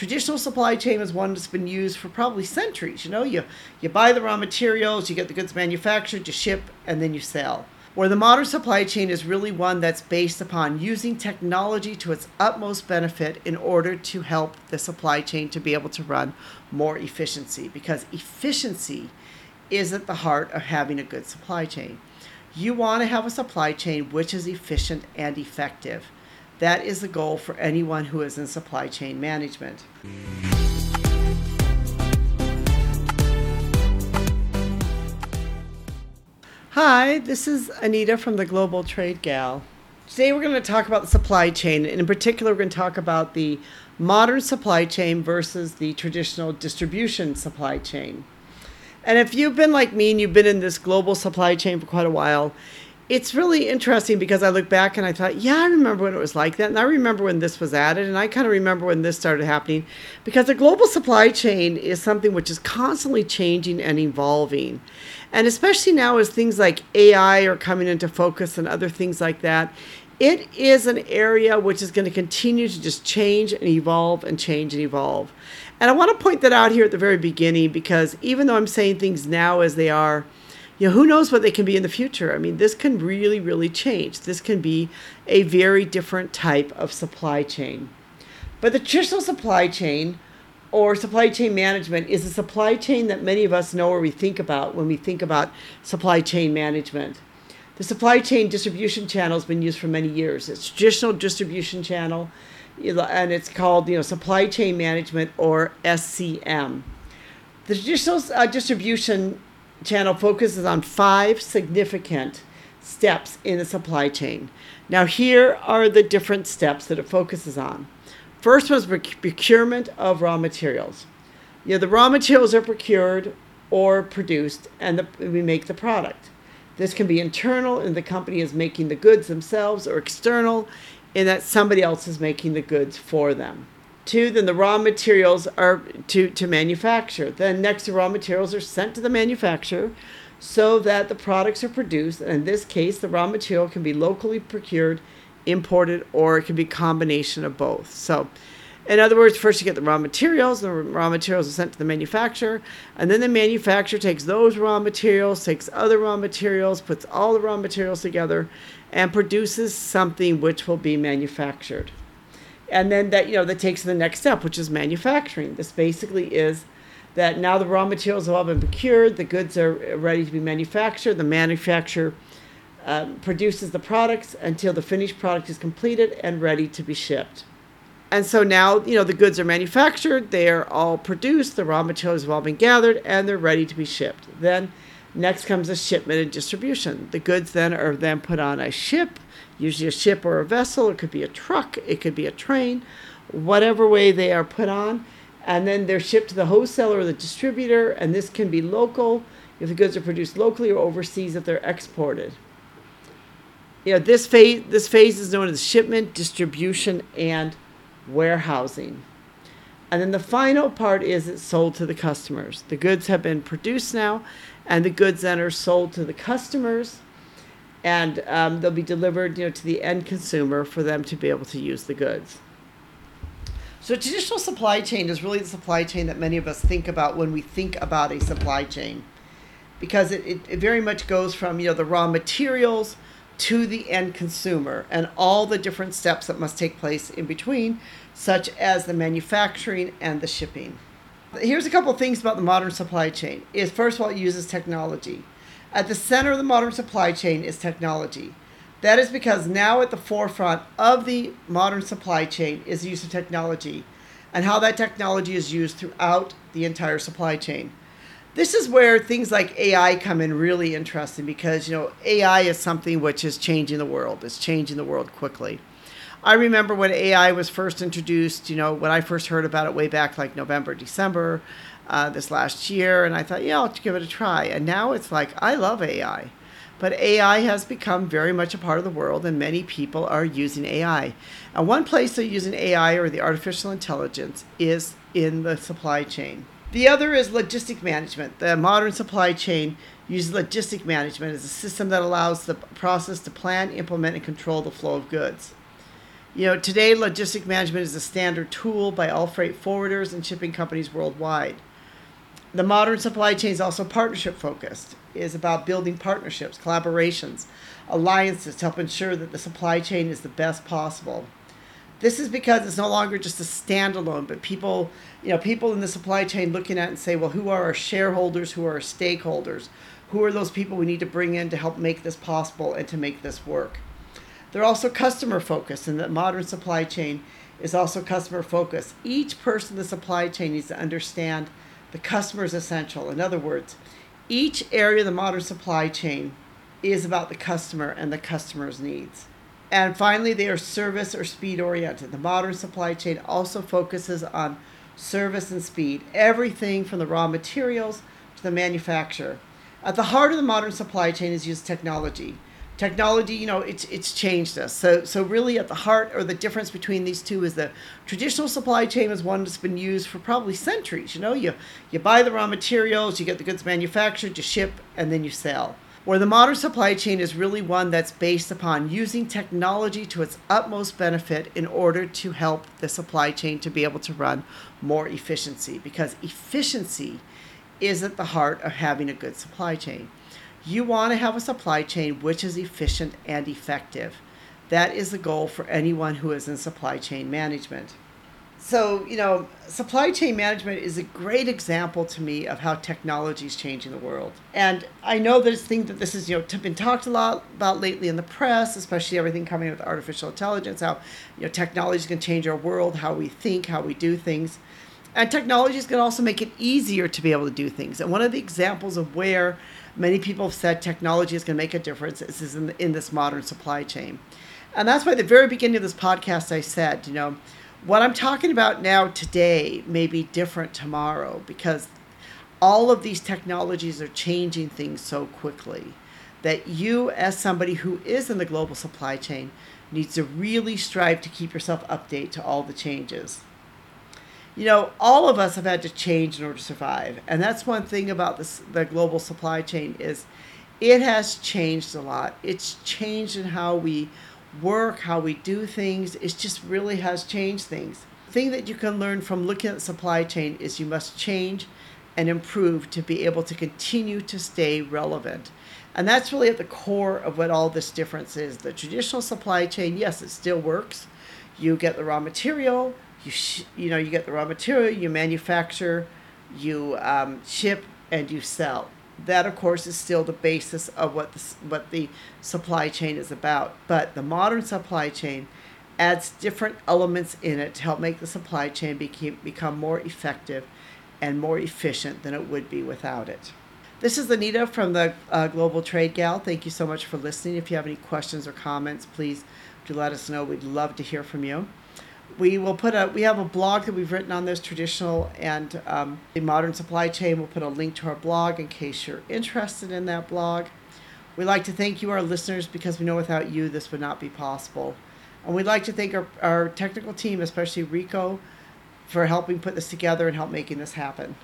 Traditional supply chain is one that's been used for probably centuries. You know, you, you buy the raw materials, you get the goods manufactured, you ship, and then you sell. Where the modern supply chain is really one that's based upon using technology to its utmost benefit in order to help the supply chain to be able to run more efficiency because efficiency is at the heart of having a good supply chain. You want to have a supply chain which is efficient and effective. That is the goal for anyone who is in supply chain management. Hi, this is Anita from the Global Trade Gal. Today we're going to talk about the supply chain, and in particular, we're going to talk about the modern supply chain versus the traditional distribution supply chain. And if you've been like me and you've been in this global supply chain for quite a while, it's really interesting because I look back and I thought, yeah, I remember when it was like that. And I remember when this was added. And I kind of remember when this started happening because the global supply chain is something which is constantly changing and evolving. And especially now, as things like AI are coming into focus and other things like that, it is an area which is going to continue to just change and evolve and change and evolve. And I want to point that out here at the very beginning because even though I'm saying things now as they are, you know, who knows what they can be in the future? I mean, this can really, really change. This can be a very different type of supply chain. But the traditional supply chain or supply chain management is a supply chain that many of us know or we think about when we think about supply chain management. The supply chain distribution channel has been used for many years. It's traditional distribution channel, and it's called you know supply chain management or SCM. The traditional uh, distribution channel focuses on five significant steps in the supply chain. Now, here are the different steps that it focuses on. First was procurement of raw materials. You know, the raw materials are procured or produced, and the, we make the product. This can be internal, and the company is making the goods themselves, or external, in that somebody else is making the goods for them. Two, then the raw materials are to, to manufacture. Then next, the raw materials are sent to the manufacturer so that the products are produced. And in this case, the raw material can be locally procured, imported, or it can be combination of both. So, in other words, first you get the raw materials, the raw materials are sent to the manufacturer, and then the manufacturer takes those raw materials, takes other raw materials, puts all the raw materials together, and produces something which will be manufactured and then that you know that takes the next step which is manufacturing. This basically is that now the raw materials have all been procured the goods are ready to be manufactured the manufacturer um, produces the products until the finished product is completed and ready to be shipped. And so now you know the goods are manufactured they are all produced the raw materials have all been gathered and they're ready to be shipped. Then next comes the shipment and distribution the goods then are then put on a ship usually a ship or a vessel, it could be a truck, it could be a train, whatever way they are put on. And then they're shipped to the wholesaler or the distributor, and this can be local if the goods are produced locally or overseas if they're exported. You know, this phase, this phase is known as shipment, distribution, and warehousing. And then the final part is it's sold to the customers. The goods have been produced now, and the goods then are sold to the customers. And um, they'll be delivered you know to the end consumer for them to be able to use the goods. So traditional supply chain is really the supply chain that many of us think about when we think about a supply chain. Because it, it, it very much goes from you know the raw materials to the end consumer and all the different steps that must take place in between such as the manufacturing and the shipping here's a couple things about the modern supply chain is first of all it uses technology at the center of the modern supply chain is technology. That is because now at the forefront of the modern supply chain is the use of technology and how that technology is used throughout the entire supply chain. This is where things like AI come in really interesting because you know AI is something which is changing the world. It's changing the world quickly. I remember when AI was first introduced, you know, when I first heard about it way back like November, December, uh, this last year, and I thought, yeah, I'll give it a try. And now it's like, I love AI. But AI has become very much a part of the world, and many people are using AI. And one place they're using AI or the artificial intelligence is in the supply chain. The other is logistic management. The modern supply chain uses logistic management as a system that allows the process to plan, implement, and control the flow of goods. You know, today logistic management is a standard tool by all freight forwarders and shipping companies worldwide. The modern supply chain is also partnership focused. It is about building partnerships, collaborations, alliances to help ensure that the supply chain is the best possible. This is because it's no longer just a standalone, but people, you know, people in the supply chain looking at it and say, well, who are our shareholders? Who are our stakeholders? Who are those people we need to bring in to help make this possible and to make this work? They're also customer focused, and the modern supply chain is also customer focused. Each person in the supply chain needs to understand the customer is essential. In other words, each area of the modern supply chain is about the customer and the customer's needs. And finally, they are service or speed oriented. The modern supply chain also focuses on service and speed, everything from the raw materials to the manufacturer. At the heart of the modern supply chain is used technology. Technology, you know, it's it's changed us. So so really at the heart or the difference between these two is the traditional supply chain is one that's been used for probably centuries. You know, you you buy the raw materials, you get the goods manufactured, you ship, and then you sell where the modern supply chain is really one that's based upon using technology to its utmost benefit in order to help the supply chain to be able to run more efficiency because efficiency is at the heart of having a good supply chain. You want to have a supply chain which is efficient and effective. That is the goal for anyone who is in supply chain management so you know supply chain management is a great example to me of how technology is changing the world. And i know there's things that this is you know been talked a lot about lately in the press especially everything coming with artificial intelligence how you know technology is going to change our world how we think how we do things. And technology is going to also make it easier to be able to do things. And one of the examples of where many people have said technology is going to make a difference is in, in this modern supply chain. And that's why at the very beginning of this podcast i said you know what I'm talking about now today may be different tomorrow because all of these technologies are changing things so quickly that you, as somebody who is in the global supply chain, needs to really strive to keep yourself update to all the changes. You know, all of us have had to change in order to survive, and that's one thing about this, the global supply chain is it has changed a lot. It's changed in how we work, how we do things, it just really has changed things. The thing that you can learn from looking at supply chain is you must change and improve to be able to continue to stay relevant. And that's really at the core of what all this difference is. The traditional supply chain, yes, it still works. You get the raw material, you sh- you know you get the raw material, you manufacture, you um, ship, and you sell that of course is still the basis of what the, what the supply chain is about. But the modern supply chain adds different elements in it to help make the supply chain become, become more effective and more efficient than it would be without it. This is anita from the uh, global trade gal. Thank you so much for listening. If you have any questions or comments please do let us know. We'd love to hear from you we will put a we have a blog that we've written on this traditional and um, the modern supply chain. We'll put a link to our blog in case you're interested in that blog. We'd like to thank you our listeners because we know without you this would not be possible. And we'd like to thank our, our technical team especially rico for helping put this together and help making this happen